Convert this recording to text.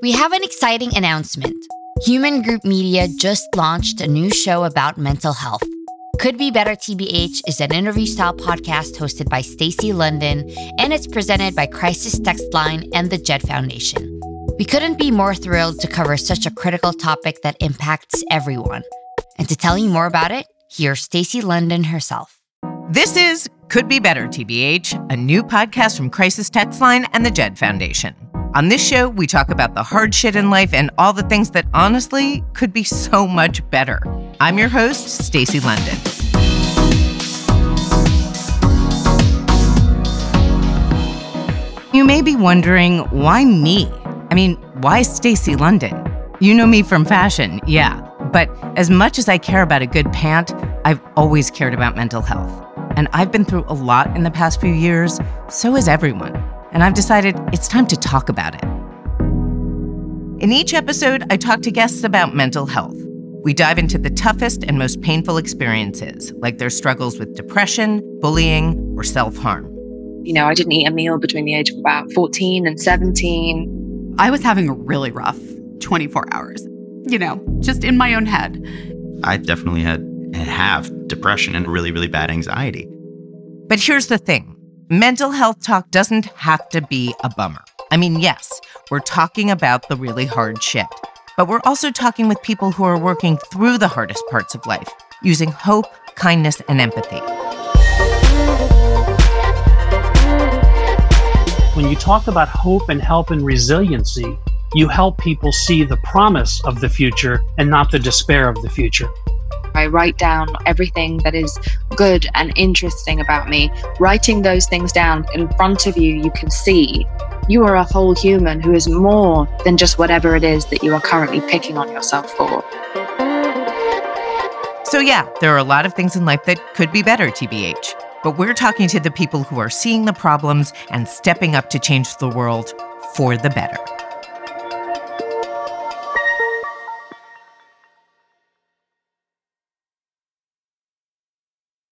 We have an exciting announcement. Human Group Media just launched a new show about mental health. Could Be Better TBH is an interview style podcast hosted by Stacy London, and it's presented by Crisis Text Line and the Jed Foundation. We couldn't be more thrilled to cover such a critical topic that impacts everyone. And to tell you more about it, here's Stacy London herself. This is Could Be Better TBH, a new podcast from Crisis Text Line and the Jed Foundation. On this show, we talk about the hard shit in life and all the things that honestly could be so much better. I'm your host, Stacy London. You may be wondering why me? I mean, why Stacy London? You know me from fashion, yeah. But as much as I care about a good pant, I've always cared about mental health. And I've been through a lot in the past few years, so has everyone. And I've decided it's time to talk about it. In each episode, I talk to guests about mental health. We dive into the toughest and most painful experiences, like their struggles with depression, bullying, or self harm. You know, I didn't eat a meal between the age of about 14 and 17. I was having a really rough 24 hours, you know, just in my own head. I definitely had and have depression and really, really bad anxiety. But here's the thing mental health talk doesn't have to be a bummer. I mean, yes, we're talking about the really hard shit, but we're also talking with people who are working through the hardest parts of life using hope, kindness, and empathy. When you talk about hope and help and resiliency, you help people see the promise of the future and not the despair of the future. I write down everything that is good and interesting about me. Writing those things down in front of you, you can see you are a whole human who is more than just whatever it is that you are currently picking on yourself for. So, yeah, there are a lot of things in life that could be better, TBH. But we're talking to the people who are seeing the problems and stepping up to change the world for the better.